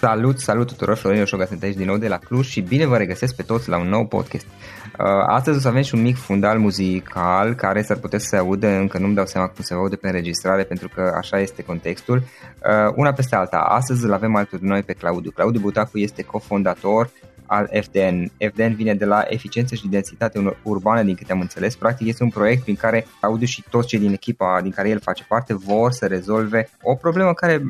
Salut, salut tuturor, Florin Oșoga sunt aici din nou de la Cluj și bine vă regăsesc pe toți la un nou podcast. Uh, astăzi o să avem și un mic fundal muzical care s-ar putea să se audă, încă nu-mi dau seama cum se aude pe înregistrare pentru că așa este contextul. Uh, una peste alta, astăzi îl avem alături de noi pe Claudiu. Claudiu Butacu este cofondator al FDN. FDN vine de la eficiență și densitate urbană, din câte am înțeles. Practic este un proiect prin care Audiu și toți cei din echipa din care el face parte vor să rezolve o problemă care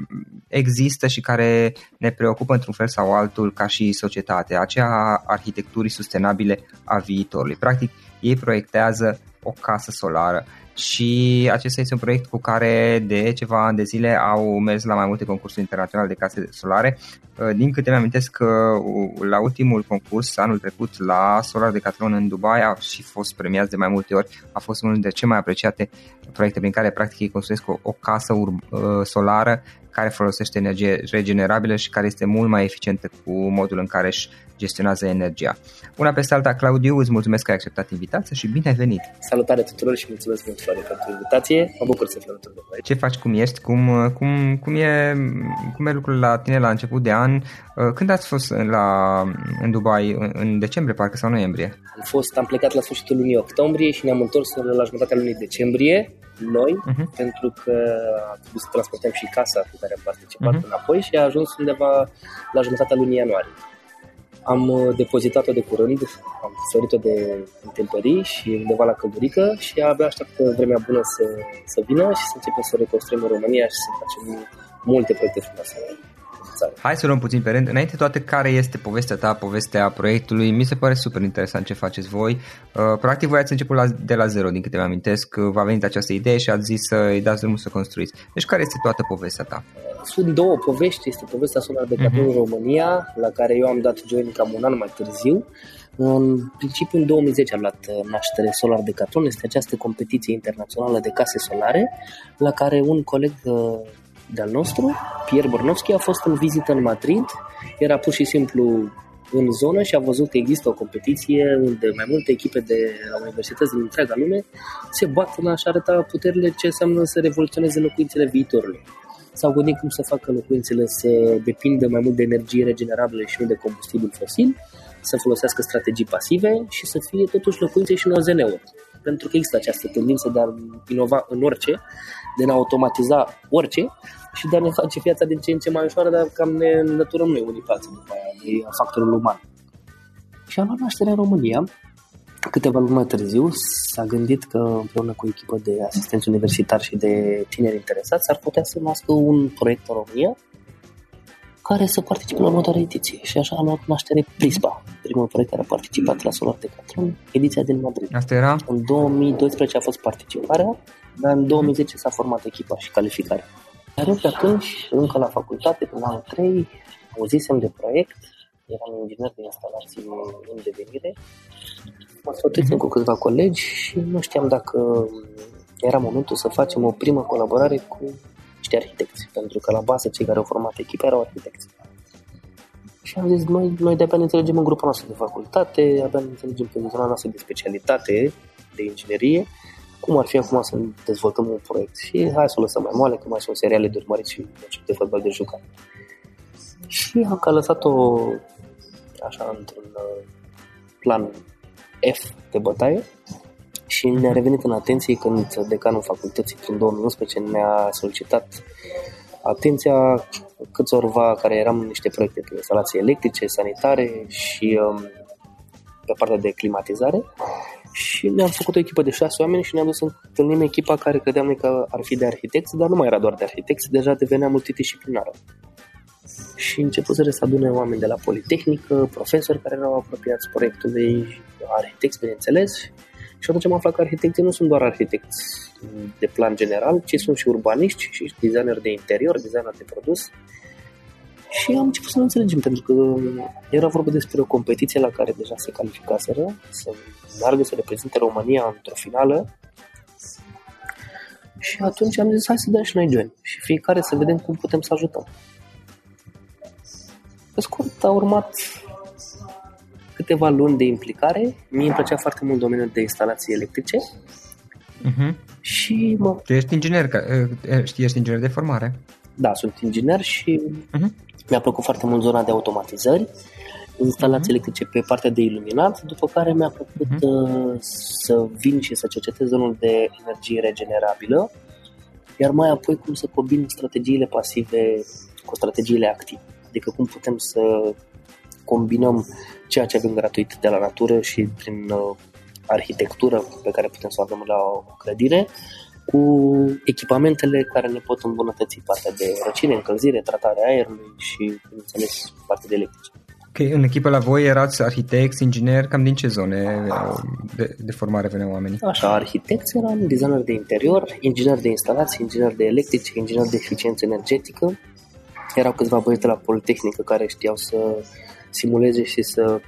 există și care ne preocupă într-un fel sau altul ca și societate, aceea a arhitecturii sustenabile a viitorului. Practic, ei proiectează o casă solară și acesta este un proiect cu care de ceva ani de zile au mers la mai multe concursuri internaționale de case solare. Uh, din câte mi-amintesc că uh, la ultimul concurs, anul trecut, la Solar Decathlon în Dubai, a și fost premiat de mai multe ori. A fost unul dintre cele mai apreciate proiecte prin care practic ei construiesc o, o casă ur- uh, solară care folosește energie regenerabilă și care este mult mai eficientă cu modul în care își gestionează energia. Una peste alta, Claudiu, îți mulțumesc că ai acceptat invitația și bine ai venit! Salutare tuturor și mulțumesc mult, Florin, pentru invitație. Mă bucur să fiu alături de voi. Ce faci, cum ești, cum, cum, cum, e, cum e lucrul la tine la început de an? Când ați fost la, în Dubai? În decembrie, parcă, sau noiembrie? Am fost, am plecat la sfârșitul lunii octombrie și ne-am întors la jumătatea lunii decembrie noi, uh-huh. pentru că a trebuit să transportăm și casa cu care am participat uh-huh. înapoi și a ajuns undeva la jumătatea lunii ianuarie. Am uh, depozitat-o de curând, am sărit-o de intempării și undeva la căldurică și abia așteaptă vremea bună să, să vină și să începem să o reconstruim în România și să facem multe proiecte frumoase țară. Hai să luăm puțin pe rând. Înainte toate, care este povestea ta, povestea proiectului? Mi se pare super interesant ce faceți voi. Uh, practic, voi ați început la, de la zero, din câte mi amintesc. V-a venit această idee și ați zis să îi dați drumul să construiți. Deci, care este toată povestea ta? Sunt două povești. Este povestea Sonar de Capul uh-huh. România, la care eu am dat join cam un an mai târziu. În principiu, în 2010 a luat naștere Solar Decathlon. Este această competiție internațională de case solare, la care un coleg uh, de-al nostru, Pierre Bornovski, a fost în vizită în Madrid, era pur și simplu în zonă și a văzut că există o competiție unde mai multe echipe de la universități din întreaga lume se bat în a-și arăta puterile ce înseamnă să revoluționeze locuințele viitorului. S-au gândit cum să facă locuințele să depindă mai mult de energie regenerabilă și nu de combustibil fosil, să folosească strategii pasive și să fie totuși locuințe și în OZN-uri. Pentru că există această tendință de a inova în orice, de a automatiza orice și de a ne face viața din ce în ce mai ușoară, dar cam ne înlăturăm noi unii pe alții după aia, de factorul uman. Și am luat naștere în România. Câteva luni mai târziu s-a gândit că împreună cu o echipă de asistenți universitari și de tineri interesați ar putea să nască un proiect în România care să participe la următoarea ediție. Și așa a luat naștere Prispa, primul proiect care a participat la Solar Decathlon, ediția din Madrid. Asta era? În 2012 a fost participarea, dar în 2010 s-a format echipa și calificarea. Iar de atunci, încă la facultate, până anul 3, auzisem de proiect, eram inginer de instalații în devenire, mă sfătuisem cu câțiva colegi și nu știam dacă era momentul să facem o primă colaborare cu niște arhitecți, pentru că la bază cei care au format echipa erau arhitecți. Și am zis, noi, noi de-abia ne înțelegem în grupul nostru de facultate, abia ne înțelegem pe zona noastră de specialitate de inginerie cum ar fi acum să dezvoltăm un proiect și hai să o lăsăm mai moale, că mai sunt seriale de urmărit și meciuri de fotbal de jucat. Și am ca lăsat-o așa într-un uh, plan F de bătaie și ne-a revenit în atenție când decanul facultății prin 2011 ne-a solicitat atenția câțiva care eram în niște proiecte pe instalații electrice, sanitare și um, pe partea de climatizare și ne-am făcut o echipă de șase oameni și ne-am dus să întâlnim echipa care credeam noi că ar fi de arhitecți, dar nu mai era doar de arhitecți, deja devenea multidisciplinară. Și început să adune oameni de la Politehnică, profesori care erau apropiați proiectului, arhitecți, bineînțeles, și atunci am aflat că arhitecții nu sunt doar arhitecți de plan general, ci sunt și urbaniști și designer de interior, designer de produs. Și am început să nu înțelegem, pentru că era vorba despre o competiție la care deja se calificaseră, să meargă să reprezinte România într-o finală. Și atunci am zis, hai să dăm și noi join și fiecare să vedem cum putem să ajutăm. Pe scurt, a urmat câteva luni de implicare. Mie îmi plăcea foarte mult domeniul de instalații electrice. Uh-huh. Și mă... Tu ești inginer, știi, ești inginer de formare. Da, sunt inginer și uh-huh. mi-a plăcut foarte mult zona de automatizări, instalații uh-huh. electrice pe partea de iluminat, după care mi-a plăcut uh-huh. să vin și să cercetez zonul de energie regenerabilă, iar mai apoi cum să combin strategiile pasive cu strategiile active. Adică cum putem să combinăm ceea ce avem gratuit de la natură și prin uh, arhitectură pe care putem să o avem la o clădire cu echipamentele care ne pot îmbunătăți partea de răcire, încălzire, tratarea aerului și, bineînțeles, partea de electrice. Ok, în echipă la voi erați arhitecți, ingineri, cam din ce zone de, de formare veneau oamenii? Așa, arhitecți eram, designer de interior, inginer de instalații, inginer de electrice, inginer de eficiență energetică. Erau câțiva băieți de la Politehnică care știau să simuleze și să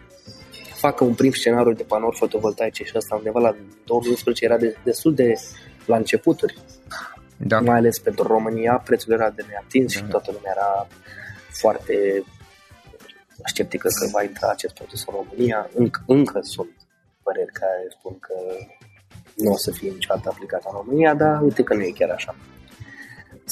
facă un prim scenariu de panouri fotovoltaice și asta undeva la 2011 era de, destul de la începuturi. Da. Mai ales pentru România, prețul era de neatins da. și toată lumea era foarte sceptică că va intra acest produs în România. Înc- încă sunt păreri care spun că nu o să fie niciodată aplicat în România, dar uite că nu e chiar așa.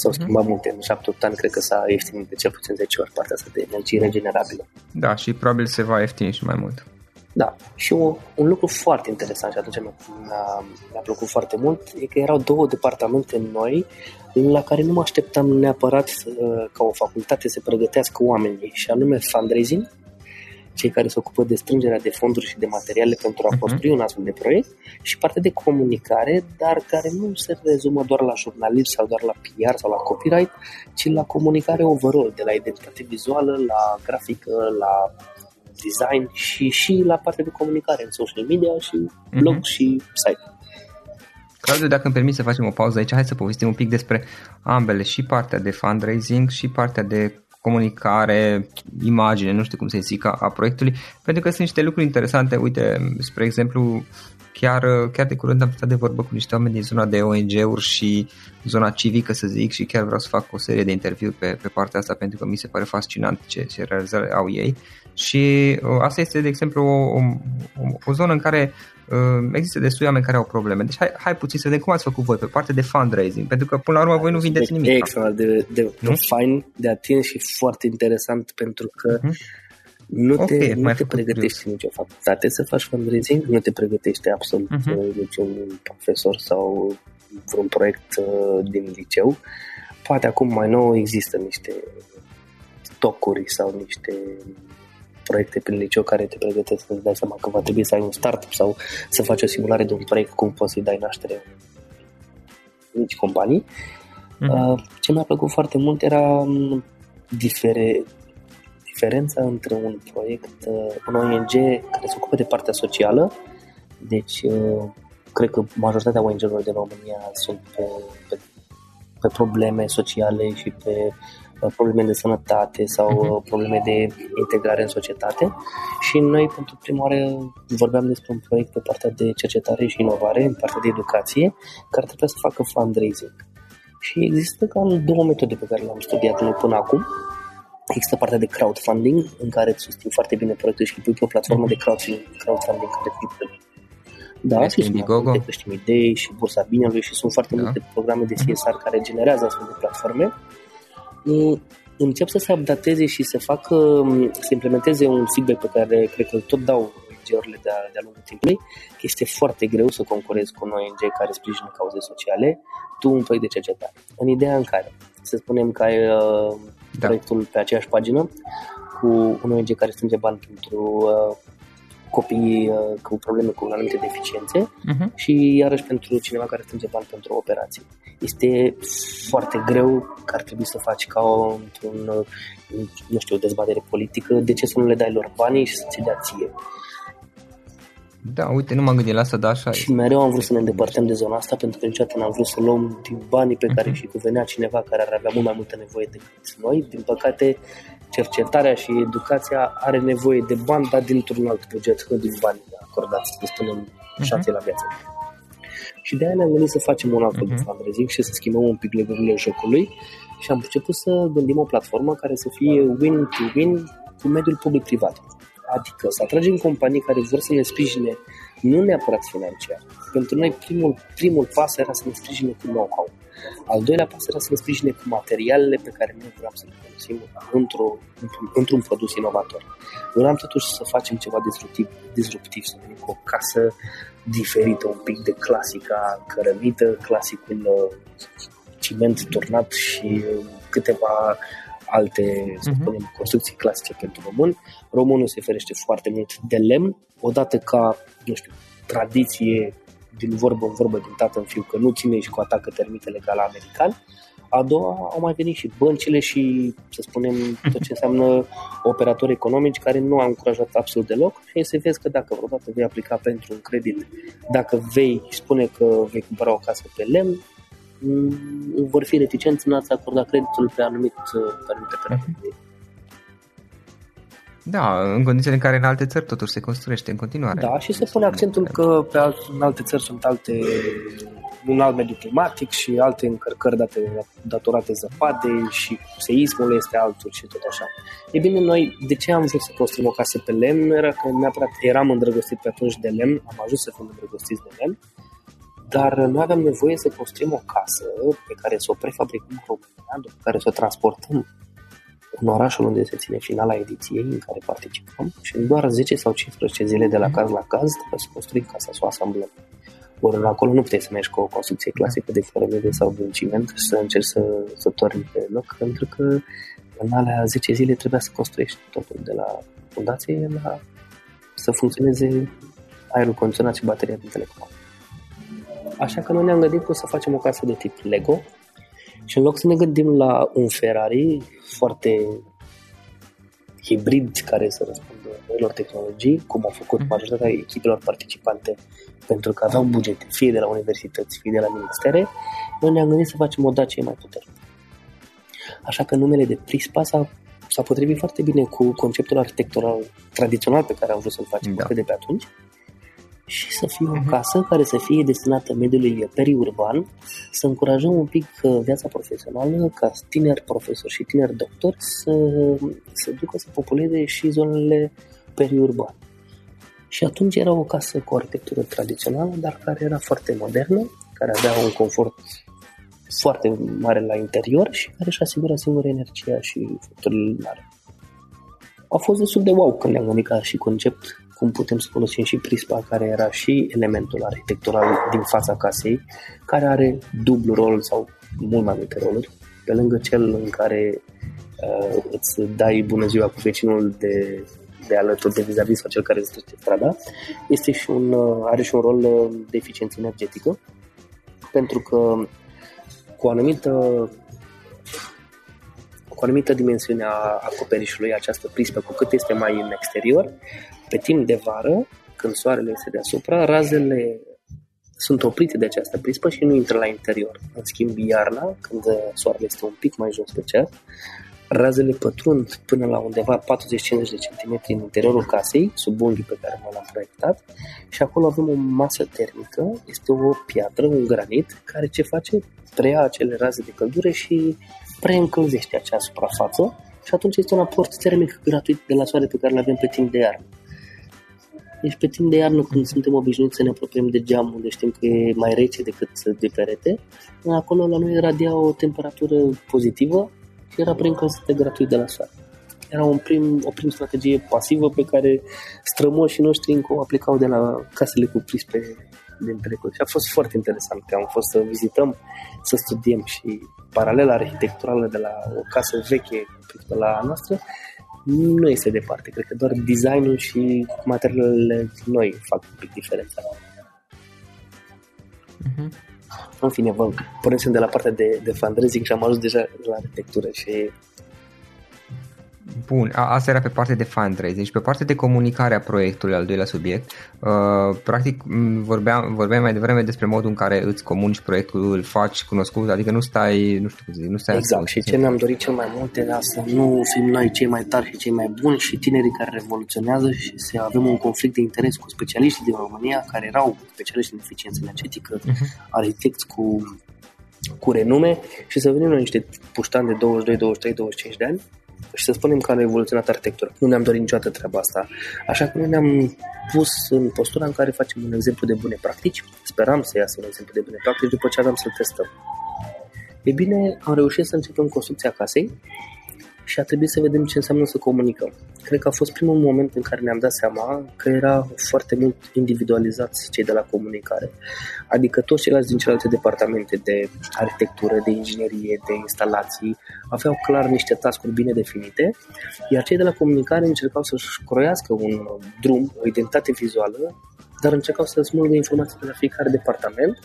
S-au mhm. schimbat multe. În 7-8 ani cred că s-a ieftinit de cel puțin 10 ori partea asta de energie regenerabilă. Da, și probabil se va ieftini și mai mult. Da, și o, un lucru foarte interesant și atunci mi-a, mi-a plăcut foarte mult e că erau două departamente noi la care nu mă așteptam neapărat ca o facultate să pregătească oamenii și anume fundraising cei care se ocupă de strângerea de fonduri și de materiale pentru a uh-huh. construi un astfel de proiect și partea de comunicare, dar care nu se rezumă doar la jurnalism sau doar la PR sau la copyright, ci la comunicare overall, de la identitate vizuală, la grafică, la design și și la partea de comunicare în social media și blog uh-huh. și site. Claudiu, dacă îmi permis să facem o pauză aici, hai să povestim un pic despre ambele, și partea de fundraising și partea de comunicare, imagine, nu știu cum să zic, a, a proiectului, pentru că sunt niște lucruri interesante. Uite, spre exemplu, chiar, chiar de curând am stat de vorbă cu niște oameni din zona de ONG-uri și zona civică, să zic, și chiar vreau să fac o serie de interviuri pe, pe partea asta pentru că mi se pare fascinant ce, ce realizări au ei. Și uh, asta este, de exemplu, o, o, o zonă în care uh, există destui oameni care au probleme. Deci hai, hai puțin să vedem cum ați făcut voi pe partea de fundraising, pentru că până la urmă voi nu vindeți nimic. Extraordinar de, de, de fain, de atins și foarte interesant pentru că uh-huh. Nu te, okay, nu te pregătești nicio facultate să faci fundraising, nu te pregătește absolut uh-huh. niciun profesor sau vreun proiect uh, din liceu. Poate acum mai nou există niște tocuri sau niște proiecte prin liceu care te pregătesc să-ți dai seama că va trebui să ai un startup sau să faci o simulare de un proiect, cum poți să-i dai naștere mici companii. Mm-hmm. Ce mi-a plăcut foarte mult era um, difere, diferența între un proiect, uh, un ONG care se ocupă de partea socială, deci uh, cred că majoritatea ONG-urilor din România sunt pe, pe, pe probleme sociale și pe probleme de sănătate sau uh-huh. probleme de integrare în societate și noi pentru prima oară vorbeam despre un proiect pe partea de cercetare și inovare, în partea de educație, care trebuie să facă fundraising. Și există cam două metode pe care le-am studiat noi până acum. Există partea de crowdfunding, în care îți susțin foarte bine proiectul și pui pe o platformă de crowdfunding, crowdfunding care da, și sunt multe creștem idei și Bursa Binelui și sunt foarte da. multe programe de CSR care generează astfel de platforme încep să se updateze și să facă, să implementeze un feedback pe care cred că tot dau ONG-urile de-a, de-a lungul timpului, că este foarte greu să concurezi cu un ONG care sprijină cauze sociale, tu un proiect de cercetare. În ideea în care, să spunem că ai uh, da. proiectul pe aceeași pagină cu un ONG care strânge bani pentru uh, copii uh, cu probleme cu anumite deficiențe uh-huh. și iarăși pentru cineva care strânge bani pentru operații. Este foarte greu că ar trebui să faci ca o, într-un, uh, nu știu, o dezbatere politică, de ce să nu le dai lor banii și să ți dea ție. Da, uite, nu m-am gândit la asta, dar așa Și mereu am vrut să ne îndepărtăm de zona asta pentru că niciodată n-am vrut să luăm din banii pe care uh-huh. și venea cineva care ar avea mult mai multă nevoie decât noi. Din păcate, cercetarea și educația are nevoie de bani, dar dintr-un alt buget, nu din bani acordați, să spunem, șanse uh-huh. la viață. Și de aia ne-am gândit să facem un alt uh-huh. de fundraising și să schimbăm un pic legăturile jocului și am început să gândim o platformă care să fie win-to-win cu mediul public-privat. Adică să atragem companii care vor să ne sprijine nu neapărat financiar. Pentru noi primul, primul pas era să ne sprijine cu know-how. Al doilea pas era să ne sprijine cu materialele pe care noi vreau să le folosim într-o, într-un, într-un produs inovator. Vreau totuși să facem ceva disruptiv, disruptiv să venim cu o casă diferită, un pic de clasica cărămită, clasicul uh, ciment turnat și câteva alte, să mhm. spunem, construcții clasice pentru român. Românul se ferește foarte mult de lemn, odată ca, nu știu, tradiție din vorbă în vorbă, din tată în fiu, că nu ține și cu atacă termitele ca la american. A doua au mai venit și băncile și, să spunem, tot ce înseamnă operatori economici care nu au încurajat absolut deloc și se vezi că dacă vreodată vei aplica pentru un credit, dacă vei spune că vei cumpăra o casă pe lemn, Mm, vor fi reticenți în a-ți acorda creditul pe, anumit, pe anumite perioade. Da, în condițiile în care în alte țări totuși se construiește în continuare. Da, și se pune accentul că pe alt, în alte țări sunt alte un alt mediu climatic și alte încărcări date, datorate zăpadei și seismul este altul și tot așa. E bine, noi de ce am vrut să construim o casă pe lemn? Era că neapărat eram îndrăgostit pe atunci de lemn, am ajuns să fim îndrăgostiți de lemn dar noi aveam nevoie să construim o casă pe care să o prefabricăm în România, după care să o transportăm în orașul unde se ține finala ediției în care participăm și în doar 10 sau 15 zile de la caz la caz trebuie să construim casa, să o asamblăm. Ori acolo nu puteai să mergi cu o construcție clasică de fărămede sau de ciment și să încerci să, să torni pe loc, pentru că în alea 10 zile trebuia să construiești totul de la fundație la să funcționeze aerul condiționat și bateria din telecom. Așa că noi ne-am gândit cum să facem o casă de tip Lego și în loc să ne gândim la un Ferrari foarte hibrid care să răspundă noilor tehnologii, cum au făcut mhm. majoritatea echipelor participante pentru că aveau bugete, fie de la universități, fie de la ministere, noi ne-am gândit să facem o Dacia mai puternică. Așa că numele de Prispa s-a, s-a potrivit foarte bine cu conceptul arhitectural tradițional pe care am vrut să-l facem da. de pe atunci și să fie o mhm. casă care să fie destinată mediului periurban, să încurajăm un pic uh, viața profesională ca tineri profesori și tineri doctori să se ducă să populeze și zonele periurbane. Și atunci era o casă cu o arhitectură tradițională, dar care era foarte modernă, care avea un confort foarte mare la interior și care își asigura singură energia și factorile mari. A fost destul de wow când ne-am gândit ca și concept cum putem să folosim și prispa care era și elementul arhitectural din fața casei, care are dublu rol sau mult mai multe roluri, pe lângă cel în care uh, îți dai bună ziua cu vecinul de, de alături de vis-a-vis sau cel care îți trece strada, este și un, uh, are și un rol uh, de eficiență energetică, pentru că cu o anumită cu o anumită dimensiune a acoperișului, această prispă, cu cât este mai în exterior, pe timp de vară, când soarele este deasupra, razele sunt oprite de această prispă și nu intră la interior. În schimb, iarna, când soarele este un pic mai jos pe cer, razele pătrund până la undeva 40-50 de centimetri în interiorul casei, sub unghii pe care noi l-am proiectat și acolo avem o masă termică, este o piatră, un granit, care ce face? Preia acele raze de căldură și preîncălzește acea suprafață și atunci este un aport termic gratuit de la soare pe care îl avem pe timp de iarnă. Deci pe timp de iarnă, când suntem obișnuiți să ne apropiem de geam, unde știm că e mai rece decât de perete, acolo la noi radia o temperatură pozitivă și era preîncălzită gratuit de la soare. Era un prim, o prim strategie pasivă pe care strămoșii noștri încă o aplicau de la casele cu prispe din trecut. Și a fost foarte interesant că am fost să vizităm, să studiem și paralela arhitecturală de la o casă veche de la noastră nu este departe. Cred că doar designul și materialele noi fac un pic diferența. Uh-huh. În fine, vă pornim de la partea de, de fundraising și am ajuns deja la arhitectură și Bun, a, asta era pe partea de fundraising și pe partea de comunicare a proiectului, al doilea subiect. Uh, practic vorbeam, vorbeam mai devreme despre modul în care îți comunici proiectul, îl faci cunoscut, adică nu stai, nu știu cum zic, nu stai Exact, și ce ne-am dorit cel mai mult era să nu fim noi cei mai tari și cei mai buni și tinerii care revoluționează și să avem un conflict de interes cu specialiștii din România care erau specialiști în eficiență energetică, uh-huh. arhitecți cu cu renume și să venim la niște puștani de 22, 23, 25 de ani și să spunem că a evoluționat arhitectura. Nu ne-am dorit niciodată treaba asta. Așa că noi ne-am pus în postura în care facem un exemplu de bune practici. Speram să iasă un exemplu de bune practici după ce aveam să-l testăm. E bine, am reușit să începem construcția casei și a trebuit să vedem ce înseamnă să comunicăm. Cred că a fost primul moment în care ne-am dat seama că era foarte mult individualizați cei de la comunicare. Adică toți ceilalți din celelalte departamente de arhitectură, de inginerie, de instalații aveau clar niște tascuri bine definite, iar cei de la comunicare încercau să-și croiască un drum, o identitate vizuală, dar încercau să smulgă informații de la fiecare departament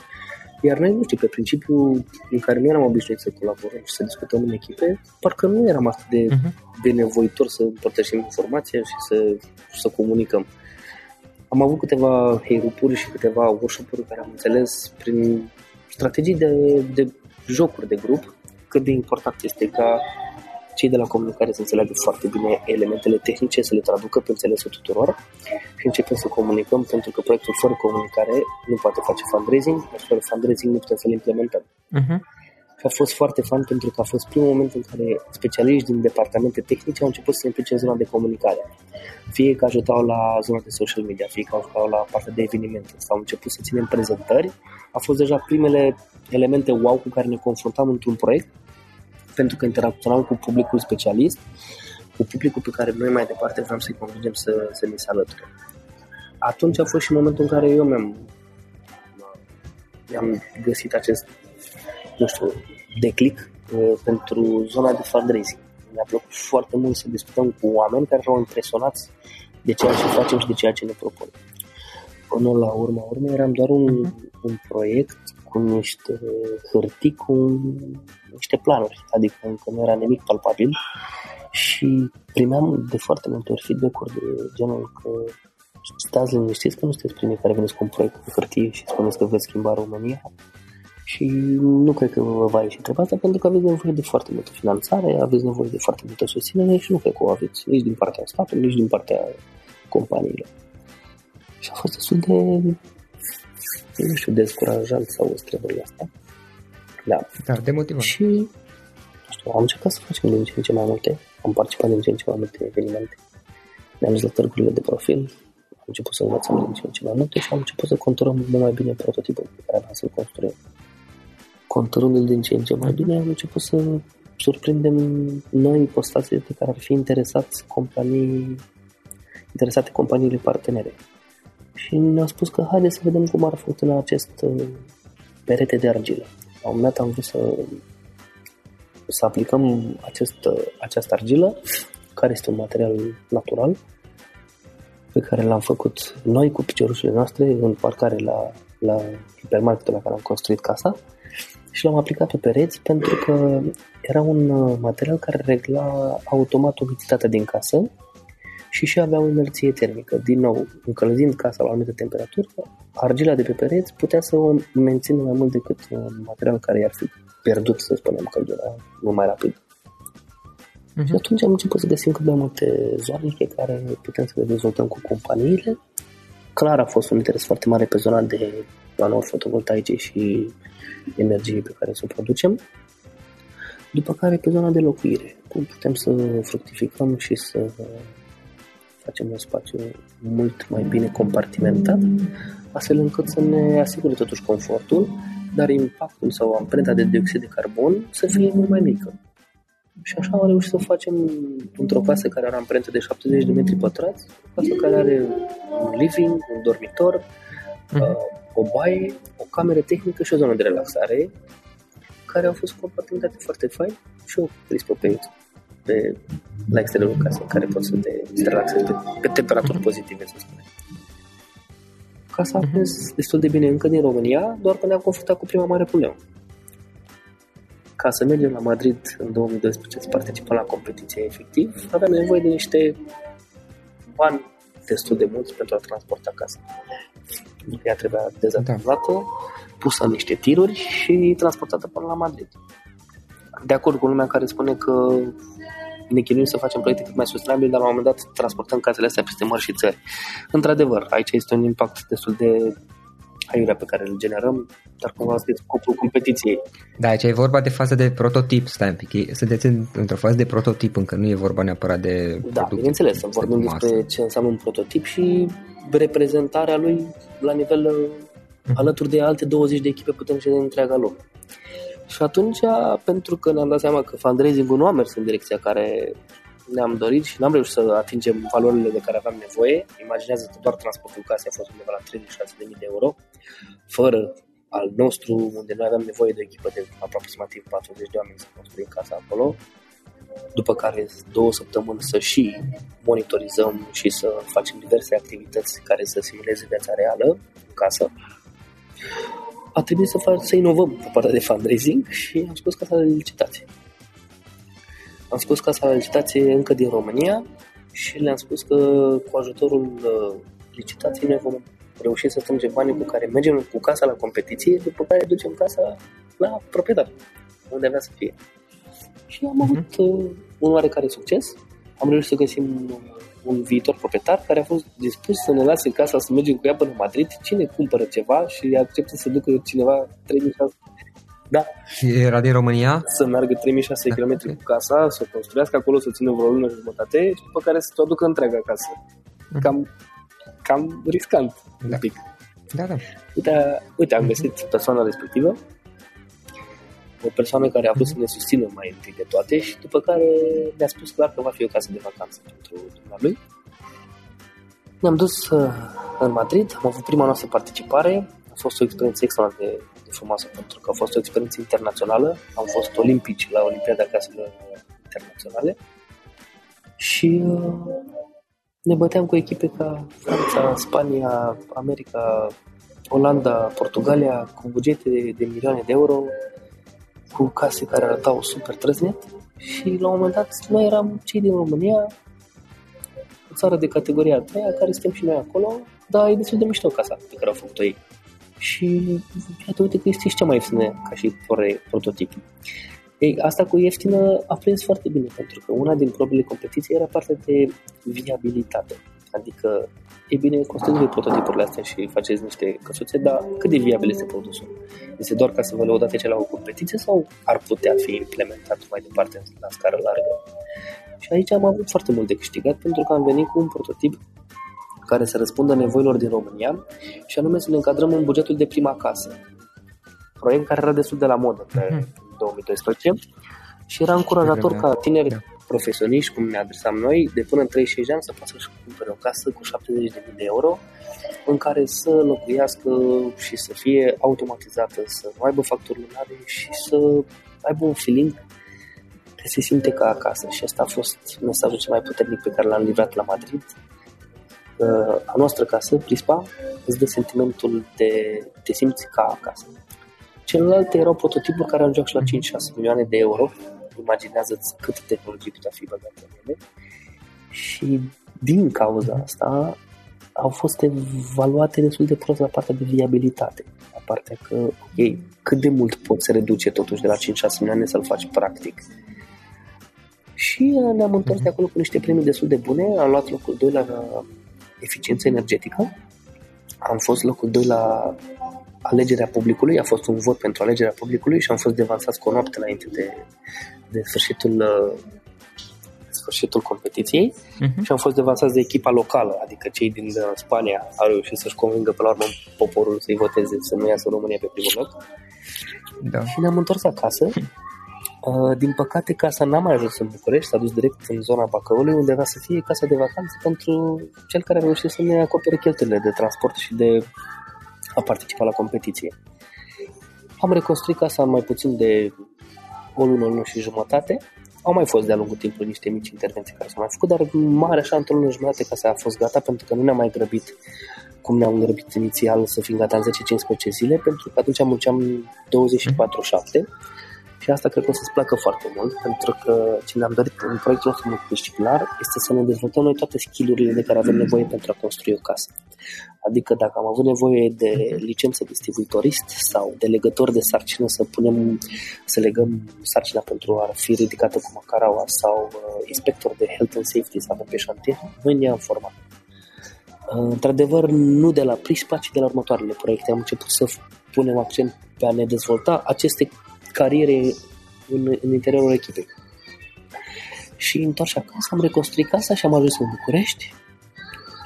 iar noi, nu știu, pe principiu în care nu eram obișnuiți să colaborăm și să discutăm în echipe, parcă nu eram atât de uh-huh. benevoitor să împărtășim informația și să, să comunicăm. Am avut câteva heirupuri și câteva workshop-uri care am înțeles prin strategii de, de jocuri de grup cât de important este ca cei de la comunicare să înțeleagă foarte bine elementele tehnice, să le traducă pe înțelesul tuturor și începem să comunicăm pentru că proiectul fără comunicare nu poate face fundraising, iar fără fundraising nu putem să-l implementăm. Uh-huh. Și a fost foarte fan pentru că a fost primul moment în care specialiști din departamente tehnice au început să se implice în zona de comunicare. Fie că ajutau la zona de social media, fie că ajutau la partea de evenimente sau au început să ținem prezentări. A fost deja primele elemente wow cu care ne confruntam într-un proiect pentru că interacționam cu publicul specialist, cu publicul pe care noi mai departe vreau să-i convingem să, să ni se alăture. Atunci a fost și momentul în care eu mi-am, mi-am găsit acest, nu știu, declic uh, pentru zona de fundraising. Mi-a plăcut foarte mult să discutăm cu oameni care erau impresionați de ceea ce facem și de ceea ce ne propunem. Până la urma urmei eram doar un, mhm. un proiect cu niște hârtii, cu niște planuri, adică încă nu era nimic palpabil. Și primeam de foarte multe ori feedback-uri de genul că stați liniștiți că nu sunteți primii care veniți cu un proiect cu hârtie și spuneți că veți schimba România. Și nu cred că vă va ieși treaba asta pentru că aveți nevoie de foarte multă finanțare, aveți nevoie de foarte multă susținere și nu cred că o aveți nici din partea statului, nici din partea companiilor. Și a fost destul de, nu știu, descurajant sau treburile astea. Da. Da, demotivant. Și nu știu, am încercat să facem din ce în ce mai multe, am participat din ce în ce mai multe evenimente, ne-am dus la târgurile de profil, am început să învățăm din ce în ce mai multe și am început să conturăm mult mai bine prototipul pe care aveam să-l construim. Conturându-l din ce în ce mai bine, am început să surprindem noi postații pe care ar fi interesați companii, interesate companiile partenere. Și ne-au spus că haide să vedem cum ar funcționa acest uh, perete de argilă. La un moment dat am vrut să, să aplicăm acest, această argilă, care este un material natural, pe care l-am făcut noi cu piciorușele noastre în parcare la, la hipermarketul la care am construit casa și l-am aplicat pe pereți pentru că era un uh, material care regla automat umiditatea din casă și și avea o inerție termică. Din nou, încălzind casa la o anumită temperatură, argila de pe pereți putea să o mențină mai mult decât un material care i-ar fi pierdut, să spunem, căldura mult mai rapid. Uh-huh. Și atunci am început să găsim cât mai multe zone pe care putem să le dezvoltăm cu companiile. Clar a fost un interes foarte mare pe zona de panouri fotovoltaice și energie pe care să o producem. După care pe zona de locuire, cum putem să fructificăm și să facem un spațiu mult mai bine compartimentat, astfel încât să ne asigure totuși confortul, dar impactul sau amprenta de dioxid de carbon să fie mult mai mică. Și așa am reușit să facem într-o casă care are amprentă de 70 de metri pătrați, o casă care are un living, un dormitor, uh, o baie, o cameră tehnică și o zonă de relaxare, care au fost compartimentate foarte fain și o pris pe pe, la exteriorul casei în care poți să te, să te relaxezi pe, pe temperaturi pozitive, să spunem. Casa a mers destul de bine încă din România, doar că ne-am confruntat cu prima mare problemă. Ca să mergem la Madrid în 2012 să participăm la competiție efectiv, aveam nevoie de niște bani destul de mulți pentru a transporta casa. Ea trebuia dezactivată, da. pusă în niște tiruri și transportată până la Madrid. De acord cu lumea care spune că ne chinuim să facem proiecte cât mai sustenabile, dar la un moment dat transportăm casele astea peste mări și țări. Într-adevăr, aici este un impact destul de aiurea pe care îl generăm, dar cum v-am spus, scopul competiției. Da, aici e vorba de fază de prototip, stai un pic. Sunteți într-o fază de prototip, încă nu e vorba neapărat de Da, bineînțeles, să vorbim despre ce înseamnă un prototip și reprezentarea lui la nivel uh-huh. alături de alte 20 de echipe puternice din întreaga lume. Și atunci, pentru că ne-am dat seama că fundraising-ul nu a mers în direcția care ne-am dorit și n-am reușit să atingem valorile de care aveam nevoie, imaginează că doar transportul casei a fost undeva la 36.000 de euro, fără al nostru, unde noi aveam nevoie de o echipă de aproximativ 40 de oameni să construim casa acolo, după care două săptămâni să și monitorizăm și să facem diverse activități care să simuleze viața reală în casă a trebuit să, fac, să inovăm pe partea de fundraising și am scos casa de licitație. Am scos casa de licitație încă din România și le-am spus că cu ajutorul uh, licitației noi vom reuși să strângem banii cu care mergem cu casa la competiție, după care ducem casa la proprietar, unde avea să fie. Și am uh-huh. avut uh, un oarecare succes. Am reușit să găsim un viitor proprietar care a fost dispus să ne lase casa să mergem cu ea până în Madrid. Cine cumpără ceva și acceptă să ducă cineva 3600 da. Și era din România? Să meargă 3600 da. km cu casa, să o construiască acolo, să țină vreo lună și jumătate și după care să o aducă întreaga casă. Mhm. Cam, cam riscant da. un pic. Da, da. Uite, uite am găsit persoana respectivă o persoană care a vrut să ne susțină mai întâi de toate și după care ne-a spus clar că va fi o casă de vacanță pentru lui. Ne-am dus uh, în Madrid, am avut prima noastră participare, a fost o experiență extraordinar de, de frumoasă pentru că a fost o experiență internațională, am fost olimpici la Olimpiada Caselor Internaționale și uh, ne băteam cu echipe ca Franța, Spania, America, Olanda, Portugalia, cu bugete de, de milioane de euro, cu case care arătau super trăznet și la un moment dat noi eram cei din România, o țară de categoria a treia, care suntem și noi acolo, dar e destul de mișto casa pe care au făcut-o ei. Și iată, uite că este și cea mai ieftină ca și prototip. Ei, asta cu ieftină a prins foarte bine, pentru că una din probele competiției era partea de viabilitate. Adică E bine, construiți prototipurile astea și faceți niște căsuțe, dar cât de viabil este produsul? Este doar ca să vă lăudați ce la o competiție sau ar putea fi implementat mai departe la scară largă? Și aici am avut foarte mult de câștigat pentru că am venit cu un prototip care să răspundă nevoilor din România și anume să ne încadrăm în bugetul de prima casă. Proiect care era destul de la modă pe 2012 mhm. și era încurajator ca tineri da profesioniști, cum ne adresam noi, de până în 35 de ani să poată să-și cumpere o casă cu 70.000 de euro în care să locuiască și să fie automatizată, să nu aibă facturi lunare și să aibă un feeling că se simte ca acasă. Și asta a fost mesajul cel mai puternic pe care l-am livrat la Madrid. A noastră casă, Prispa, îți dă sentimentul de te simți ca acasă. Celelalte erau prototipuri care ajungeau și la 5-6 milioane de euro imaginează-ți cât tehnologie putea fi băgată în ele. Și din cauza asta au fost evaluate destul de prost la partea de viabilitate. La partea că, ok, cât de mult poți reduce totuși de la 5-6 milioane să-l faci practic. Și ne-am întors de acolo cu niște premii destul de bune. Am luat locul 2 la eficiență energetică. Am fost locul 2 la alegerea publicului, a fost un vot pentru alegerea publicului și am fost devansați cu o noapte înainte de, de sfârșitul uh, sfârșitul competiției uh-huh. și am fost devansați de echipa locală, adică cei din uh, Spania au reușit să-și convingă pe la urmă poporul să-i voteze, să nu iasă România pe primul loc. Da. Și ne-am întors acasă. Uh, din păcate, casa n-a mai ajuns în București, s-a dus direct în zona Bacăului, unde avea să fie casa de vacanță pentru cel care a reușit să ne acopere cheltuielile de transport și de a participa la competiție. Am reconstruit casa în mai puțin de o lună, o lună și jumătate. Au mai fost de-a lungul timpului niște mici intervenții care s-au mai făcut, dar mare așa într-o lună jumătate ca să a fost gata, pentru că nu ne-am mai grăbit cum ne-am grăbit inițial să fim gata în 10-15 zile, pentru că atunci munceam 24-7 și asta cred că o să-ți placă foarte mult, pentru că ce ne-am dorit în proiectul nostru multidisciplinar este să ne dezvoltăm noi toate skillurile de care avem nevoie pentru a construi o casă. Adică dacă am avut nevoie de licență distribuitorist sau de legător de sarcină să punem, să legăm sarcina pentru a fi ridicată cu macaraua sau uh, inspector de health and safety să avem pe șantier, noi ne-am format. Uh, într-adevăr, nu de la Prispa, ci de la următoarele proiecte. Am început să punem accent pe a ne dezvolta aceste cariere în, în interiorul echipei. Și întoarce acasă, am reconstruit casa și am ajuns în București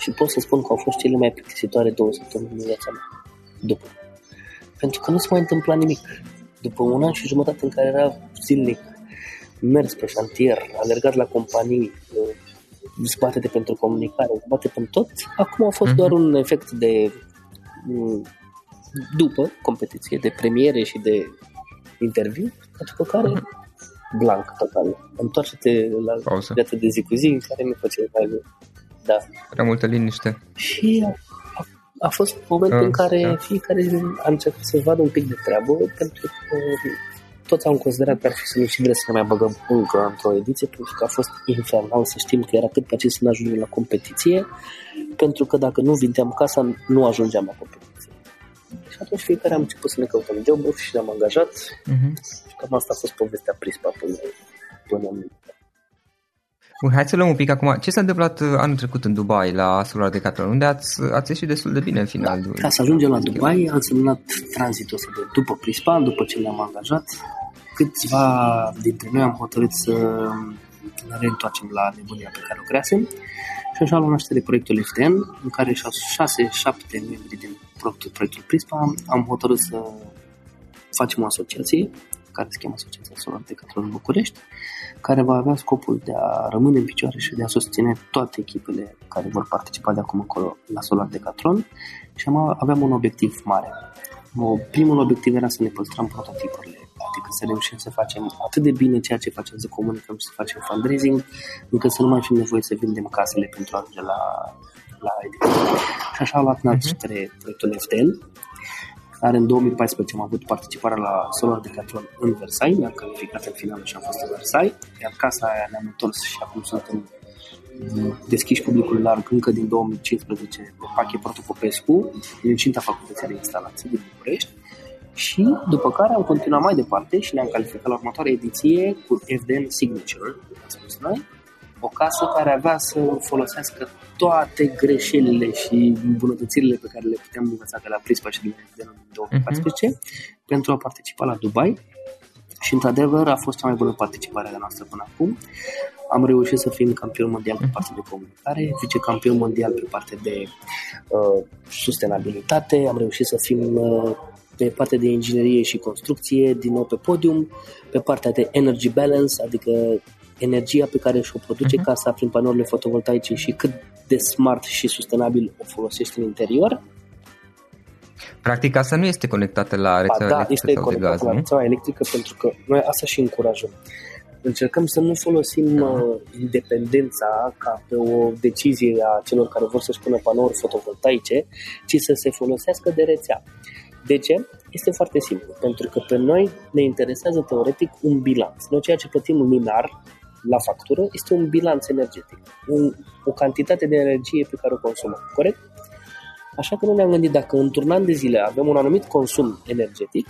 și pot să spun că au fost cele mai plictisitoare două săptămâni în viața mea. După. Pentru că nu se mai întâmpla nimic. După un an și jumătate în care era zilnic mers pe șantier, alergat la companii, zbate de pentru comunicare, zbate pentru tot, acum a fost uh-huh. doar un efect de după competiție, de premiere și de interviu, după care uh-huh. blank total. Întoarce-te la Pauză. viața de zi cu zi în care nu face mai da. Prea multă liniște. Și a, a fost momentul uh, în care da. fiecare a început să vadă un pic de treabă, pentru că toți am considerat că ar fi să nu și să ne mai băgăm încă într-o ediție, pentru că a fost infernal să știm că era cât pe acest să ne ajungem la competiție, pentru că dacă nu vindeam casa, nu ajungeam la competiție. Și atunci fiecare am început să ne căutăm joburi și ne-am angajat uh-huh. și cam asta a fost povestea Prispa până, până în Bun, hai să luăm un pic acum. Ce s-a întâmplat uh, anul trecut în Dubai, la Solar Decathlon, unde ați, ați ieșit destul de bine în final? Da, ca să ajungem la Dubai, am semnat tranzitul ăsta de după Prispa, după ce ne-am angajat. Câțiva dintre noi am hotărât să ne reîntoarcem la nebunia pe care o creasem și așa luăm naștere proiectul FTN, în care 6-7 membri din proiectul, proiectul Prispa am hotărât să facem o asociație care se cheamă Asociația Solar Decathlon București, care va avea scopul de a rămâne în picioare și de a susține toate echipele care vor participa de acum încolo la Solar Decathlon și am, aveam un obiectiv mare. O, primul obiectiv era să ne păstrăm prototipurile, adică să reușim să facem atât de bine ceea ce facem, să comunicăm și să facem fundraising, încât să nu mai fim nevoie să vindem casele pentru a ajunge la, la ediție. Și așa a luat naștere uh-huh. proiectul FTN, care în 2014 am avut participarea la Solar Decathlon în Versailles, ne-am calificat în final și am fost în Versailles, iar casa aia ne-am întors și acum suntem deschiși publicul larg încă din 2015 pe Pache Protopopescu, în cinta facultății de instalații din București. Și după care am continuat mai departe și ne-am calificat la următoarea ediție cu FDN Signature, am spus noi, o casă care avea să folosească toate greșelile și îmbunătățirile pe care le puteam învăța de la Prispa și din 2014 uh-huh. pentru a participa la Dubai și într-adevăr a fost cea mai bună participare a noastră până acum. Am reușit să fim campion mondial pe partea de comunicare, vicecampion mondial pe partea de uh, sustenabilitate, am reușit să fim uh, pe partea de inginerie și construcție, din nou pe podium, pe partea de energy balance, adică energia pe care și-o produce uh-huh. casa prin panourile fotovoltaice și cât de smart și sustenabil o folosești în interior. Practic asta nu este conectată la rețeaua da, electrică este sau de gaz, la rețeaua electrică pentru că noi asta și încurajăm. Încercăm să nu folosim da. uh, independența ca pe o decizie a celor care vor să-și pună panouri fotovoltaice, ci să se folosească de rețea. De ce? Este foarte simplu, pentru că pe noi ne interesează teoretic un bilanț. Noi ceea ce plătim luminar la factură este un bilanț energetic, un, o cantitate de energie pe care o consumăm, corect? Așa că nu ne-am gândit dacă într-un an de zile avem un anumit consum energetic,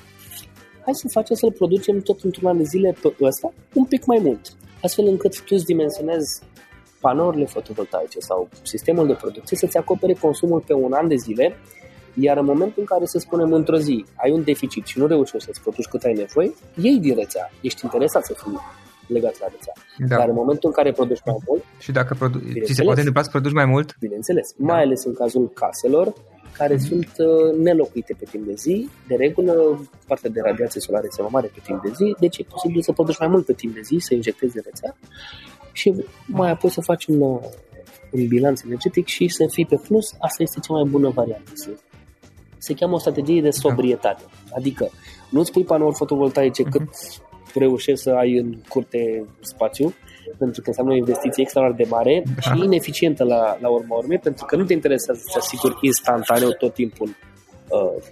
hai să facem să-l producem tot într-un an de zile pe ăsta un pic mai mult, astfel încât tu îți dimensionezi panourile fotovoltaice sau sistemul de producție să-ți acopere consumul pe un an de zile, iar în momentul în care, să spunem, într-o zi ai un deficit și nu reușești să-ți produci cât ai nevoie, iei din rețea, ești interesat să fii legat la rețea. Da. Dar în momentul în care produci mai mult... Și dacă produ- ți se poate întâmpla să produci mai mult? Bineînțeles, da. mai ales în cazul caselor care mm-hmm. sunt uh, nelocuite pe timp de zi. De regulă, partea de radiație solară este mai mare pe timp de zi, deci e posibil să produci mai mult pe timp de zi, să injectezi de rețea și mai apoi să faci un, uh, un bilanț energetic și să fii pe plus. Asta este cea mai bună variantă. Se cheamă o strategie de sobrietate. Adică nu-ți pui panouri fotovoltaice uh-huh. cât reușești să ai în curte spațiu, pentru că înseamnă o investiție extraordinar de mare da. și ineficientă la, la urma urmei, pentru că nu te interesează să asiguri instantaneu tot timpul uh,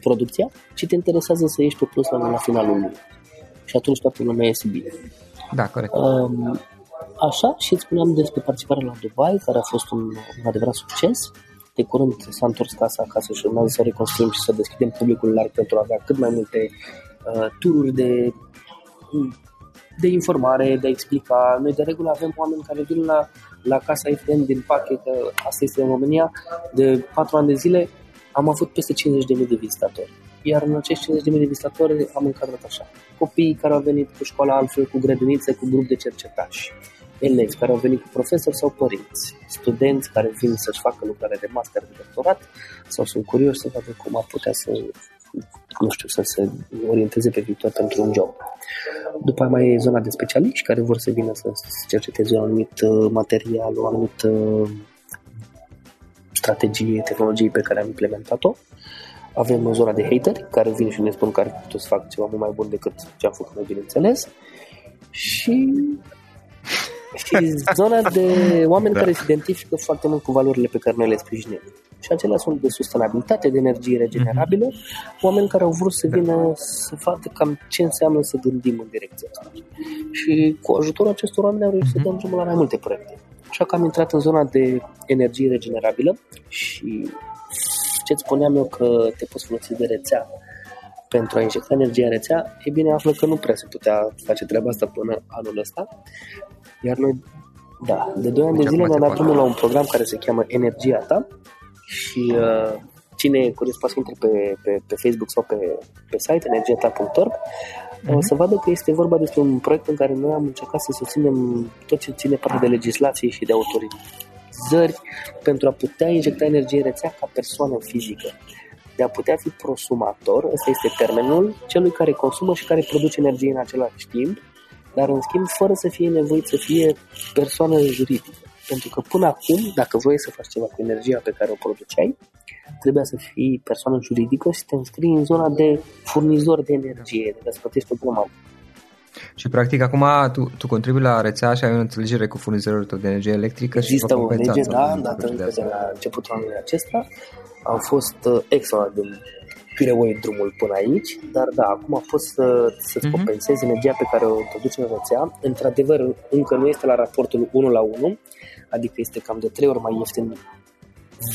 producția, ci te interesează să ieși pe plus la, la finalul lui. Și atunci toată lumea iese bine. Da, corect. Um, așa, și îți spuneam despre participarea la Dubai, care a fost un, un adevărat succes. De curând s-a întors casa acasă și urmează să o reconstruim și să deschidem publicul larg pentru a avea cât mai multe uh, tururi de de informare, de a explica. Noi de regulă avem oameni care vin la, la Casa FM din pachet, că asta este în România, de 4 ani de zile am avut peste 50.000 de vizitatori. Iar în acești 50.000 de vizitatori am încadrat așa. Copii care au venit cu școala altfel, cu grădinițe, cu grup de cercetași, elevi care au venit cu profesori sau părinți, studenți care vin să-și facă lucrare de master, de doctorat sau sunt curioși să vadă cum ar putea să nu știu, să se orienteze pe viitor pentru un job. După mai e zona de specialiști care vor să vină să cerceteze un anumit uh, material, o anumită uh, strategie, tehnologie pe care am implementat-o. Avem zona de hateri care vin și ne spun că ar putea să facă ceva mult mai bun decât ce am făcut noi, bineînțeles. Și și zona de oameni da. care se identifică foarte mult cu valorile pe care noi le sprijinim. Și acelea sunt de sustenabilitate, de energie regenerabilă, mm-hmm. oameni care au vrut să vină da. să facă cam ce înseamnă să gândim în direcția asta. Și cu ajutorul acestor oameni am reușit mm-hmm. să mhm. dăm drumul la mai multe proiecte. Așa că am intrat în zona de energie regenerabilă și ce-ți spuneam eu că te poți folosi de rețea pentru a injecta energia în rețea, e bine află că nu prea se putea face treaba asta până anul ăsta, iar noi, da, de 2 ani de zile ne-am dat drumul la un program care se cheamă Energia ta și uh, cine e curios poate să intre pe, pe, pe Facebook sau pe, pe site energiata.org mm-hmm. o să vadă că este vorba despre un proiect în care noi am încercat să susținem tot ce ține parte de legislație și de autorizări pentru a putea injecta energie în rețea ca persoană fizică de a putea fi prosumator, ăsta este termenul, celui care consumă și care produce energie în același timp, dar în schimb fără să fie nevoit să fie persoană juridică. Pentru că până acum, dacă vrei să faci ceva cu energia pe care o produceai, trebuia să fii persoană juridică și te înscrii în zona de furnizor de energie, de să plătești o grămadă. Și practic acum tu, tu contribui la rețea și ai o înțelegere cu furnizorul tău de energie electrică Există și o lege, da, dată încă de la începutul anului acesta. Am fost uh, extraordinar de pireway drumul până aici, dar da, acum a fost să, să-ți uh-huh. compensezi energia pe care o introduci în rețea. Într-adevăr, încă nu este la raportul 1 la 1, adică este cam de 3 ori mai ieftin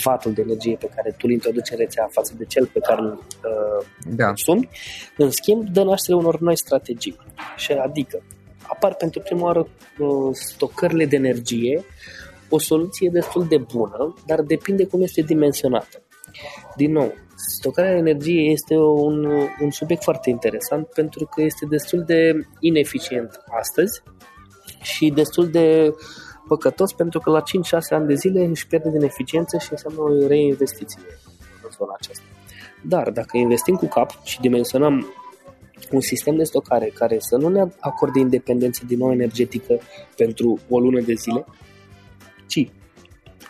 vatul de energie pe care tu îl introduci în rețea față de cel pe care îl uh, da. consumi. În schimb, dă naștere unor noi strategii. Și adică, apar pentru prima oară uh, stocările de energie, o soluție destul de bună, dar depinde cum este dimensionată. Din nou, stocarea energiei este un, un subiect foarte interesant pentru că este destul de ineficient astăzi și destul de păcătos pentru că la 5-6 ani de zile își pierde din eficiență și înseamnă o reinvestiție în zona aceasta. Dar dacă investim cu cap și dimensionăm un sistem de stocare care să nu ne acorde independență din nou energetică pentru o lună de zile, ci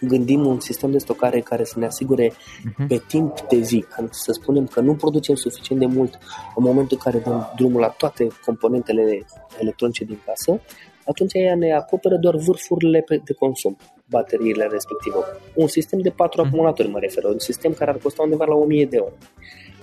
gândim un sistem de stocare care să ne asigure uh-huh. pe timp de zi, să spunem că nu producem suficient de mult în momentul în care dăm drumul la toate componentele electronice din casă, atunci ea ne acoperă doar vârfurile de consum, bateriile respective. Un sistem de patru uh-huh. acumulatori mă refer, un sistem care ar costa undeva la 1000 de euro.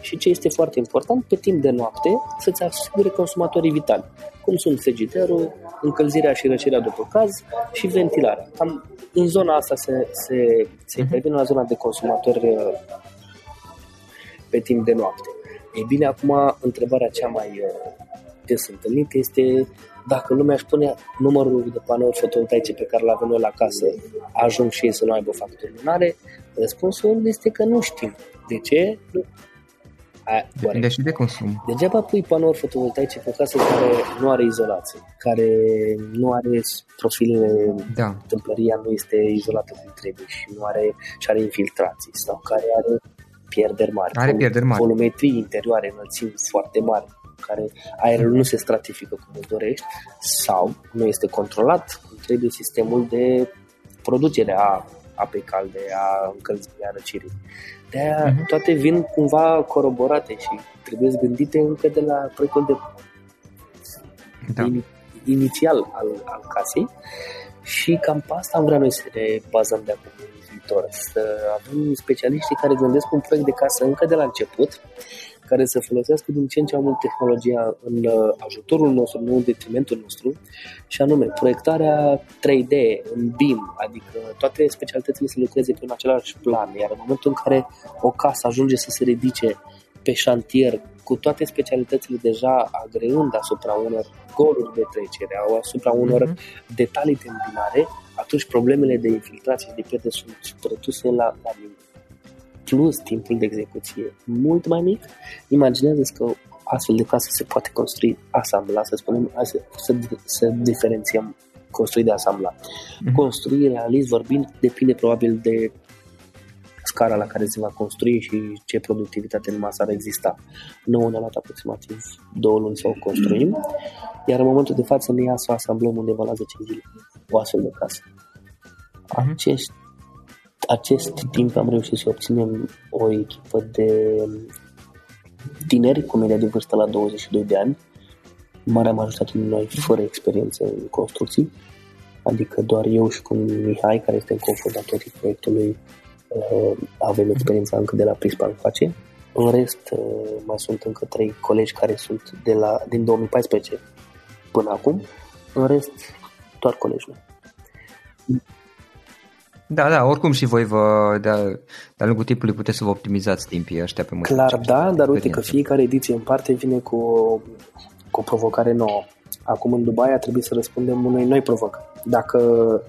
Și ce este foarte important, pe timp de noapte să-ți asigure consumatorii vitali, cum sunt frigiderul, încălzirea și răcirea după caz și ventilarea. Cam în zona asta se, se, se mhm. intervine la zona de consumatori uh, pe timp de noapte. Ei bine, acum întrebarea cea mai uh, des întâlnită este dacă lumea își pune numărul de panouri fotovoltaice pe care le avem noi la casă, ajung și ei să nu aibă facturi lunare? Răspunsul este că nu știm. De ce? Nu, Depinde și de consum. Degeaba pui panouri fotovoltaice pe o casă care nu are izolație, care nu are profilele, da. tâmplăria nu este izolată cum trebuie și nu are, și are infiltrații sau care are pierderi mari. Are pierderi mari. Volumetrii interioare, înălțimi foarte mari, care aerul nu se stratifică cum îți dorești sau nu este controlat, trebuie sistemul de producere a apei calde, a încălzirii, a răcirii. De-aia uh-huh. toate vin cumva coroborate și trebuie gândite încă de la proiectul de da. inițial al, al casei și cam pe asta am vrea noi să ne bazăm de acum în viitor, să avem specialiști care gândesc un proiect de casă încă de la început, care să folosească din ce în ce mai mult tehnologia în uh, ajutorul nostru, nu în detrimentul nostru, și anume proiectarea 3D în BIM, adică toate specialitățile să lucreze pe un același plan, iar în momentul în care o casă ajunge să se ridice pe șantier cu toate specialitățile deja agreând asupra unor goluri de trecere, asupra unor mm-hmm. detalii de îmbinare, atunci problemele de infiltrație și de pierde sunt reduse la, la minim plus timpul de execuție mult mai mic, imaginează că astfel de casă se poate construi asambla, să spunem, să, să, să diferențiem construi de asambla. Mm-hmm. Construi, realist vorbind, depinde probabil de scara la care se va construi și ce productivitate în masă ar exista. Nouă ne-a luat aproximativ două luni să o construim, iar în momentul de față ne ia să o asamblăm undeva la 10 zile, o astfel de casă. Mhm. Acești acest timp am reușit să obținem o echipă de tineri cu media de vârstă la 22 de ani, marea majoritate din noi fără experiență în construcții, adică doar eu și cu Mihai, care este cofondatorii proiectului, uh, avem experiența încă de la Prispa în face. În rest, uh, mai sunt încă trei colegi care sunt de la, din 2014 până acum. În rest, doar colegi da, da, oricum și voi vă, de-a, de-a lungul timpului puteți să vă optimizați timpii ăștia pe măsură. Clar, da, dar uite că fiecare ediție în parte vine cu o, cu o provocare nouă. Acum în Dubai a trebuit să răspundem unei noi provocări. Dacă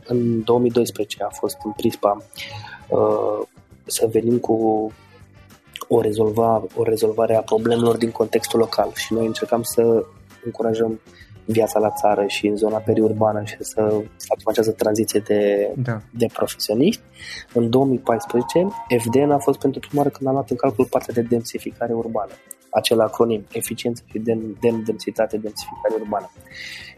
în 2012 a fost în Prispa uh, să venim cu o, rezolva, o rezolvare a problemelor din contextul local și noi încercam să încurajăm viața la țară și în zona periurbană și să facem această tranziție de, da. de profesioniști. În 2014, FDN a fost pentru prima oară când a luat în calcul partea de densificare urbană acel acronim, eficiență și den, densitate, densificare urbană.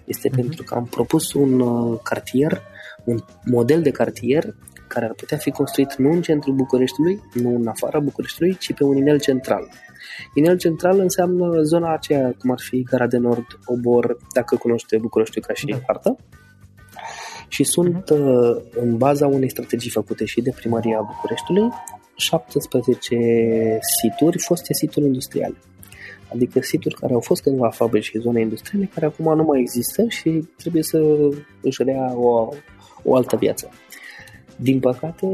Este uh-huh. pentru că am propus un uh, cartier, un model de cartier care ar putea fi construit nu în centrul Bucureștiului, nu în afara Bucureștiului, ci pe un inel central. Inel central înseamnă zona aceea, cum ar fi Gara de Nord, Obor, dacă cunoște Bucureștiul ca și da. hartă. Și sunt uh, în baza unei strategii făcute și de primăria Bucureștiului 17 situri, foste situri industriale. Adică situri care au fost cândva fabrici și zone industriale care acum nu mai există și trebuie să își rea o, o altă viață. Din păcate,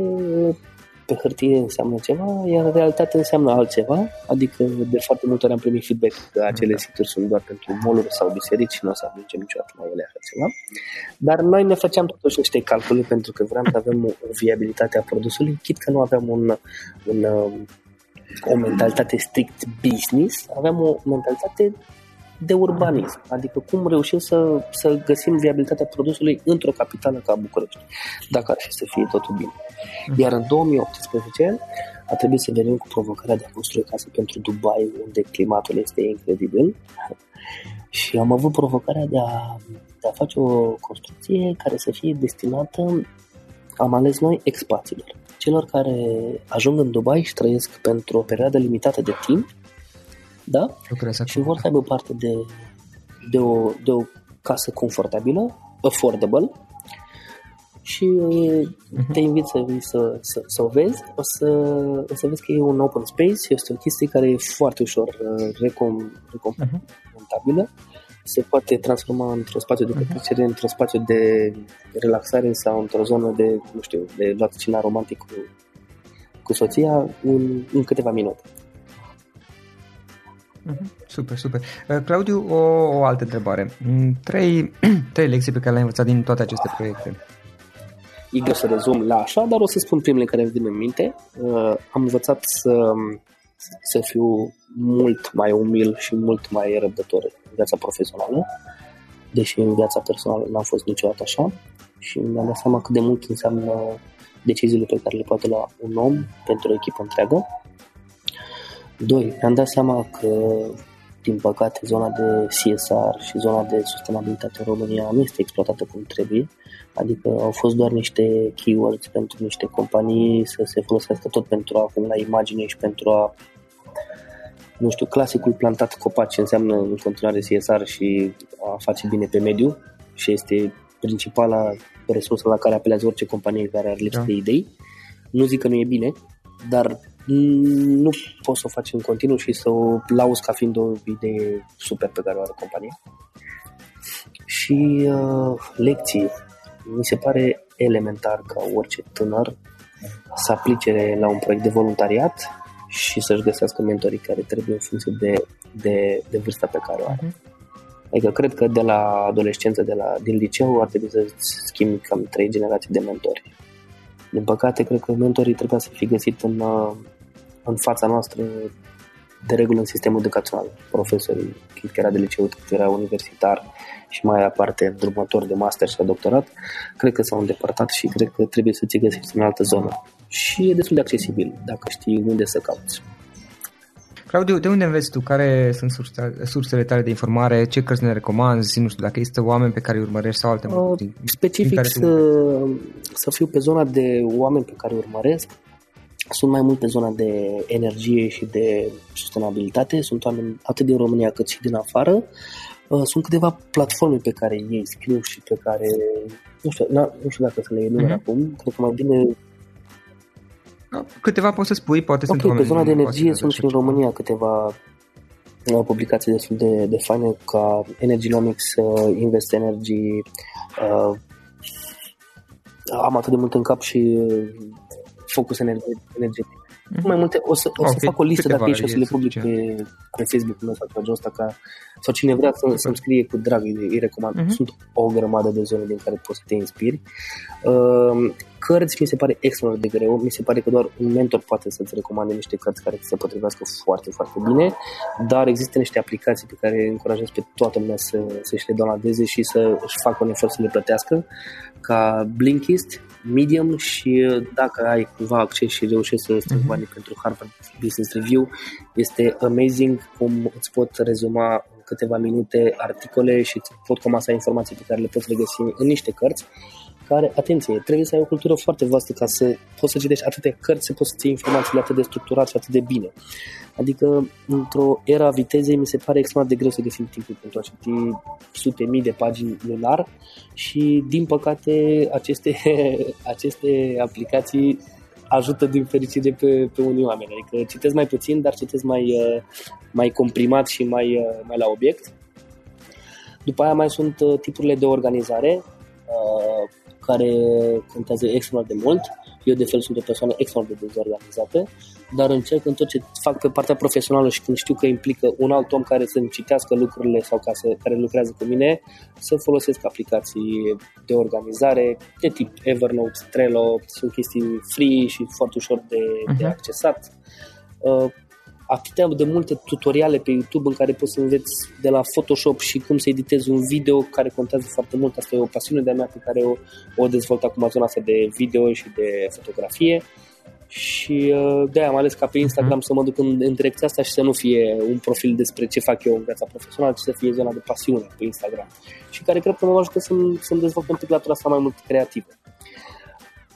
pe hârtie înseamnă ceva, iar în realitate înseamnă altceva, adică de foarte multe ori am primit feedback că acele da. situri sunt doar pentru moluri sau biserici și nu o să ajungem niciodată la ele așa ceva. Dar noi ne făceam totuși niște calcule pentru că vreau să avem o viabilitate a produsului, chit că nu aveam un, un, o mentalitate strict business, aveam o mentalitate de urbanism, adică cum reușim să, să găsim viabilitatea produsului într-o capitală ca București, dacă ar fi să fie totul bine. Iar în 2018 a trebuit să venim cu provocarea de a construi casă pentru Dubai, unde climatul este incredibil și am avut provocarea de a, de a face o construcție care să fie destinată, am ales noi, expațiilor. Celor care ajung în Dubai și trăiesc pentru o perioadă limitată de timp da? Și vor să aibă parte de, de, o, de o casă confortabilă, affordable, și uh-huh. te invit să vii să, să, să o vezi. O să, o să vezi că e un open space, este o chestie care e foarte ușor uh, recom, recompensabilă. Uh-huh. Se poate transforma într-un spațiu de petrecere, uh-huh. într-un spațiu de relaxare sau într-o zonă de, nu știu, de luat cina romantic cu, cu soția în, în câteva minute. Mhm. Super, super. Uh, Claudiu, o, o altă întrebare. Mm, trei, trei lecții pe care le-ai învățat din toate aceste proiecte. E greu să rezum la așa, dar o să spun primele care îmi vin în minte. Uh, am învățat să, să fiu mult mai umil și mult mai răbdător în viața profesională, deși în viața personală n-am fost niciodată așa și mi-am dat seama cât de mult înseamnă deciziile pe care le poate lua un om pentru o echipă întreagă Doi, mi-am dat seama că, din păcate, zona de CSR și zona de sustenabilitate în România nu este exploatată cum trebuie, adică au fost doar niște keywords pentru niște companii să se folosească tot pentru a acumula imagine și pentru a nu știu, clasicul plantat copaci înseamnă în continuare CSR și a face bine pe mediu și este principala resursă la care apelează orice companie care are lipsă da. de idei. Nu zic că nu e bine, dar nu poți să o faci în continuu și să o lauzi ca fiind o idee super pe care o are compania. Și uh, lecții. Mi se pare elementar ca orice tânăr să aplice la un proiect de voluntariat și să-și găsească mentorii care trebuie în funcție de, de, de vârsta pe care o are. Uh-huh. Adică cred că de la adolescență, de la, din liceu, ar trebui să schimbi cam trei generații de mentori. Din păcate, cred că mentorii trebuie să fie găsit în, în fața noastră de regulă în sistemul educațional. Profesorii, cât era de liceu, cât era universitar și mai aparte drumător de master și doctorat, cred că s-au îndepărtat și cred că trebuie să ți găsești în altă zonă. Și e destul de accesibil dacă știi unde să cauți. Claudiu, de unde înveți tu? Care sunt sursele tale de informare? Ce cărți ne recomanzi? Nu știu, dacă există oameni pe care îi urmărești sau alte uh, Specific să, să fiu pe zona de oameni pe care îi urmăresc. Sunt mai mult pe zona de energie și de sustenabilitate. Sunt oameni atât din România cât și din afară. Uh, sunt câteva platforme pe care ei scriu și pe care, nu știu, nu știu dacă să le enumer uh-huh. acum, cred că mai bine Câteva poți să spui, poate okay, sunt pe zona de energie sunt și în România câteva uh, publicații destul de, de faine ca Energynomics, uh, Invest Energy, uh, am atât de mult în cap și uh, Focus Energetic. Mm-hmm. Mai multe, o să, o să okay, fac o listă dacă ești și o să le public pe, pe Facebook-ul meu sau pe ăsta ca, sau cine vrea să, să-mi scrie cu drag, îi, îi recomand. Mm-hmm. Sunt o grămadă de zone din care poți să te inspiri. Uh, cărți mi se pare extraordinar de greu, mi se pare că doar un mentor poate să-ți recomande niște cărți care se potrivească foarte, foarte bine, dar există niște aplicații pe care încurajez pe toată lumea să, să-și le downloadeze și să își facă un efort să le plătească, ca Blinkist, Medium și dacă ai cumva acces și reușești să strângi uh-huh. banii pentru Harvard Business Review, este amazing cum îți pot rezuma în câteva minute articole și îți pot comasa informații pe care le poți regăsi în niște cărți care, atenție, trebuie să ai o cultură foarte vastă ca să poți să citești atâtea cărți, să poți să ții informațiile atât de structurat și atât de bine. Adică, într-o era a vitezei, mi se pare extrem de greu să găsim timpul pentru a citi sute mii de pagini lunar și, din păcate, aceste, aceste aplicații ajută din fericire pe, pe unii oameni. Adică citesc mai puțin, dar citesc mai, uh, mai comprimat și mai, uh, mai la obiect. După aia mai sunt uh, tipurile de organizare care contează extrem de mult. Eu, de fel, sunt o persoană extrem de dezorganizată, dar încerc în tot ce fac pe partea profesională și când știu că implică un alt om care să-mi citească lucrurile sau ca să, care lucrează cu mine, să folosesc aplicații de organizare de tip Evernote, Trello, sunt chestii free și foarte ușor de, uh-huh. de mhm. accesat. Uh, atâtea de multe tutoriale pe YouTube în care poți să înveți de la Photoshop și cum să editezi un video care contează foarte mult. Asta e o pasiune de-a mea pe care o, o dezvolt acum zona asta de video și de fotografie și uh, de-aia am ales ca pe Instagram uh-huh. să mă duc în, în direcția asta și să nu fie un profil despre ce fac eu în viața profesională, ci să fie zona de pasiune pe Instagram și care cred că mă ajută să-mi, să-mi dezvolt un pic latura asta mai mult creativă.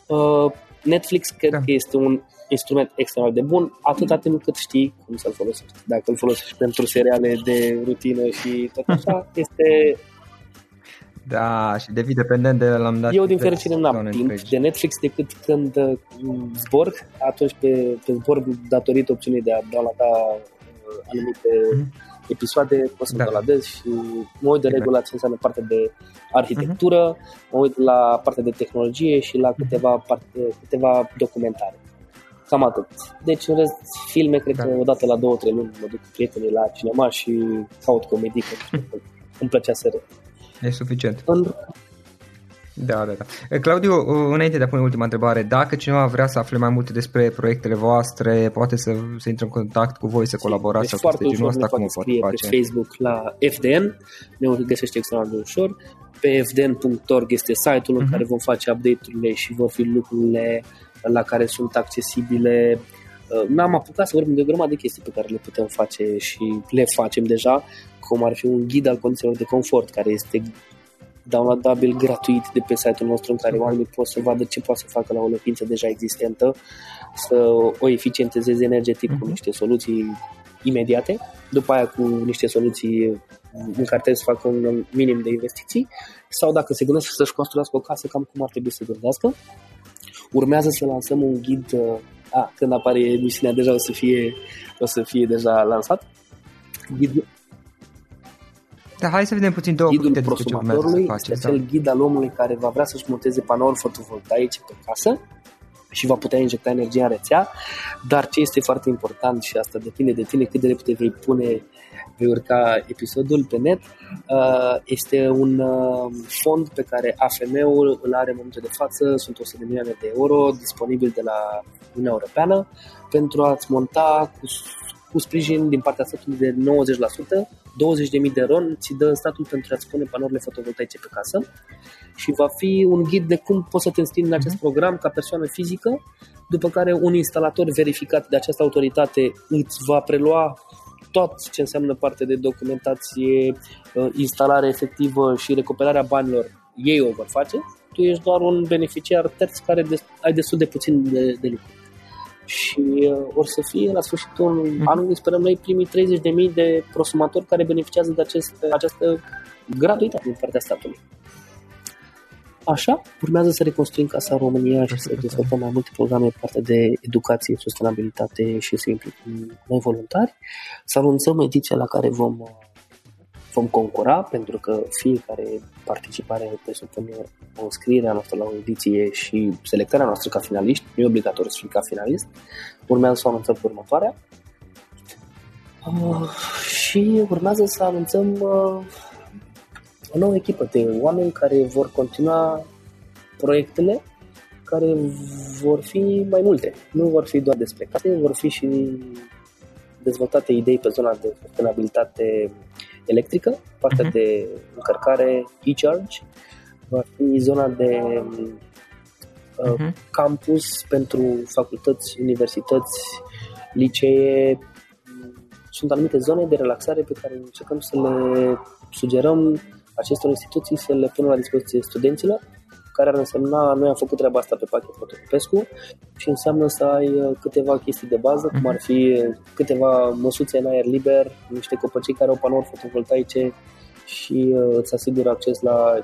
Uh, Netflix cred da. că este un instrument extrem de bun, atâta timp cât știi cum să-l folosești. Dacă îl folosești pentru seriale de rutină și tot așa, este... Da, și devii dependent de la dat. Eu, din fericire, n-am timp de Netflix decât când uh, zbor, atunci pe, pe zbor, datorită opțiunii de a downloada uh, anumite mm-hmm episoade, pot să da. baladez și mă uit de exact. regulă ce înseamnă partea de arhitectură, uh-huh. mă uit la partea de tehnologie și la câteva, parte, câteva documentare. Cam atât. Deci, în rest, filme, cred da. că odată la două, trei luni mă duc cu prietenii la cinema și caut comedii, că îmi plăcea să râd. E suficient. În... Da, da, da. Claudiu, înainte de a pune ultima întrebare, dacă cineva vrea să afle mai multe despre proiectele voastre, poate să, să intre în contact cu voi, să colaborați deci sau foarte genul ăsta, cum o poate face? pe Facebook la FDN, ne găsește extraordinar de ușor. Pe fdn.org este site-ul uh-huh. în mhm. care vom face update-urile și vor fi lucrurile la care sunt accesibile. Uh, n-am apucat să vorbim de o grămadă de chestii pe care le putem face și le facem deja, cum ar fi un ghid al condițiilor de confort, care este downloadabil gratuit de pe site-ul nostru în care oamenii pot să vadă ce poate să facă la o locuință deja existentă, să o eficientizeze energetic uh-huh. cu mhm. niște soluții imediate, după aia cu niște soluții în care trebuie să facă un minim de investiții, sau dacă se gândesc să-și construiască o casă, cam cum ar trebui să gândească. Urmează să lansăm un ghid, uh, a, când apare emisiunea deja o să fie, o să fie deja lansat. Ghid, da, hai să vedem puțin două Ghidul cuvinte despre ce urmează să prosumatorului faceți. este Da. acel ghid al omului care va vrea să-și monteze panouri fotovoltaice pe casă și va putea injecta energia în rețea, dar ce este foarte important și asta depinde de tine cât de repede vei pune vei urca episodul pe net, uh, este un uh, fond pe care AFM-ul îl are în momentul de față, sunt 100 de milioane de euro disponibil de la Uniunea Europeană pentru a-ți monta cu, cu sprijin din partea statului de 90%, 20.000 de ron ți dă statul pentru a-ți pune panourile fotovoltaice pe casă și va fi un ghid de cum poți să te înscrii în acest program ca persoană fizică, după care un instalator verificat de această autoritate îți va prelua tot ce înseamnă parte de documentație, uh, instalare efectivă și recuperarea banilor, ei o vor face. Tu ești doar un beneficiar terț care des- ai destul de puțin de, de lucru. Și uh, or să fie la sfârșitul Mhm. anului, sperăm noi, primii 30.000 de prosumatori care beneficiază de acest, această gratuitate din partea statului. Așa, urmează să reconstruim Casa România și să dezvoltăm mai multe programe pe partea de educație, sustenabilitate și să implicăm noi voluntari. Să anunțăm ediția la care vom, vom concura, pentru că fiecare participare presupune o înscriere a noastră la o ediție și selectarea noastră ca finaliști. Nu e obligatoriu să fii ca finalist. Urmează să o anunțăm pe următoarea. Uh, și urmează să anunțăm uh, o nouă echipă de oameni care vor continua proiectele care vor fi mai multe. Nu vor fi doar despre case, vor fi și dezvoltate idei pe zona de sustenabilitate electrică, partea Mhm. de încărcare e-charge, va fi zona de uh, Mhm. campus pentru facultăți, universități, licee. Sunt anumite zone de relaxare pe care încercăm să le sugerăm acestor instituții să le pună la dispoziție studenților, care ar însemna, noi am făcut treaba asta pe pachet Fotocopescu și înseamnă să ai uh, câteva chestii de bază, cum ar fi uh, câteva măsuțe în aer liber, niște copăcii care au panouri fotovoltaice și uh, îți asigură acces la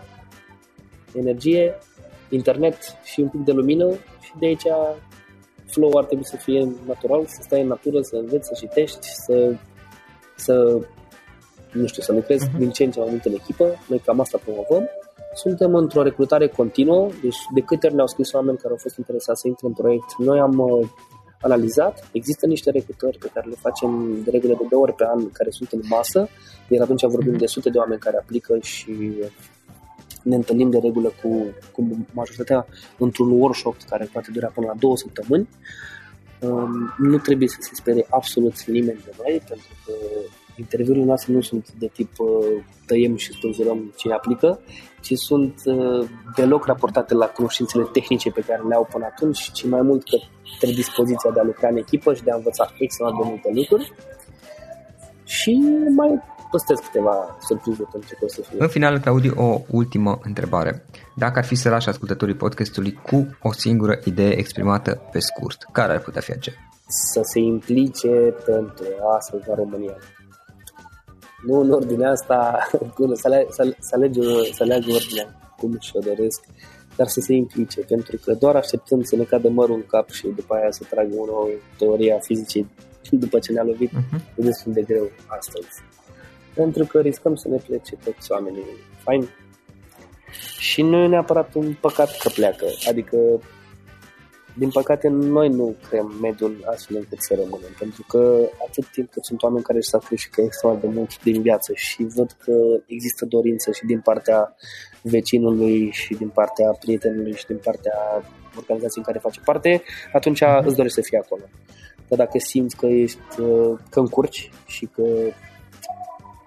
energie, internet și un pic de lumină și de aici flow ar trebui să fie natural, să stai în natură, să înveți, să citești, să, să nu știu, să lucrezi uh-huh. din ce în ce mai mult în echipă. Noi cam asta promovăm. Suntem într-o recrutare continuă, deci de câte ori ne-au scris oameni care au fost interesați să intre în proiect, noi am uh, analizat, există niște recrutări pe care le facem de regulă de două ori pe an, care sunt în masă, iar atunci vorbim de sute de oameni care aplică și ne întâlnim de regulă cu, cu majoritatea într-un workshop care poate dura până la două săptămâni. Um, nu trebuie să se sperie absolut nimeni de noi, pentru că interviurile noastre nu sunt de tip uh, tăiem și spânzurăm cine aplică, ci sunt uh, deloc raportate la cunoștințele tehnice pe care le au până atunci, ci mai mult către dispoziția de a lucra în echipă și de a învăța extraordinar de multe lucruri. Și mai păstrez câteva surprize pentru că o să fie. În final, Claudiu, o ultimă întrebare. Dacă ar fi să lași ascultătorii podcastului cu o singură idee exprimată pe scurt, care ar putea fi aceea? Să se implice pentru a salva România. Nu în ordinea asta, să, ale, să, să, alege, să aleagă ordinea cum și-o doresc, dar să se implice, pentru că doar așteptând să ne cadă mărul în cap și după aia să tragă o nouă teorie a fizicii după ce ne-a lovit, uh-huh. e destul de greu astăzi. Pentru că riscăm să ne plece toți oamenii fain și nu e neapărat un păcat că pleacă, adică din păcate noi nu creăm mediul astfel încât să rămânem, pentru că atât timp cât sunt oameni care își sacrifică extraordinar de mult din viață și văd că există dorință și din partea vecinului și din partea prietenului și din partea organizației în care face parte, atunci îți dorești să fii acolo. Dar dacă simți că ești, că încurci și că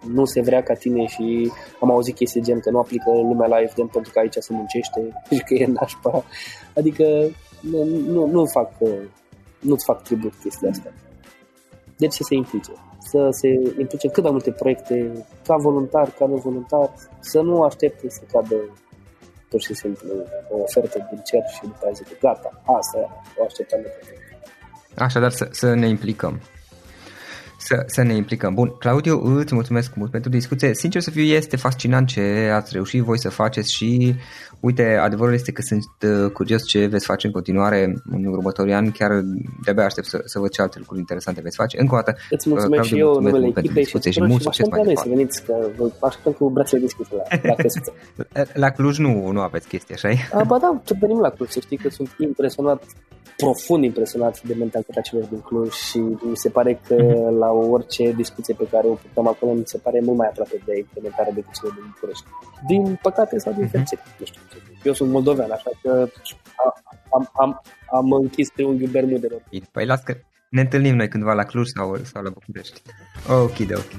nu se vrea ca tine și am auzit chestii gen că nu aplică lumea la FDM pentru că aici se muncește și că e nașpa. Adică nu, nu, nu fac, nu-ți fac tribut chestia asta. Deci să se implice. Să se implice cât mai multe proiecte, ca voluntar, ca nevoluntar, să nu aștepte să cadă pur și simplu o ofertă din cer și după aia zic gata, asta o așteptam de Așadar să, să ne implicăm. să, să ne implicăm. Bun, Claudiu, îți mulțumesc mult pentru discuție. Sincer să fiu, este fascinant ce ați reușit voi să faceți și uite, adevărul este că sunt uh, curios ce veți face în continuare în următorii ani. Chiar de-abia aștept să, să văd ce alte lucruri interesante veți face. Încă o dată, Îți mulțumesc Claudiu, și eu mulțumesc numele mult pentru echipei și, discuție și, și mult succes mai noi departe. să veniți, că vă așteptăm cu brațele deschise la, la căsuță. La Cluj nu, nu aveți chestii, așa A, Ba da, să venim la Cluj, să știi că sunt impresionat profund impresionat de mentalitatea celor din Cluj și mi se pare că Mhm. la orice discuție pe care o purtăm acolo mi se pare mult mai aproape de implementarea decât cele din București. Din păcate sau din Mhm. fericire, nu știu. Eu sunt moldovean, așa că am, am, am închis triunghiul Bermudelor. Bine, Păi las că ne întâlnim noi cândva la Cluj sau, sau la București. Ok, de ok.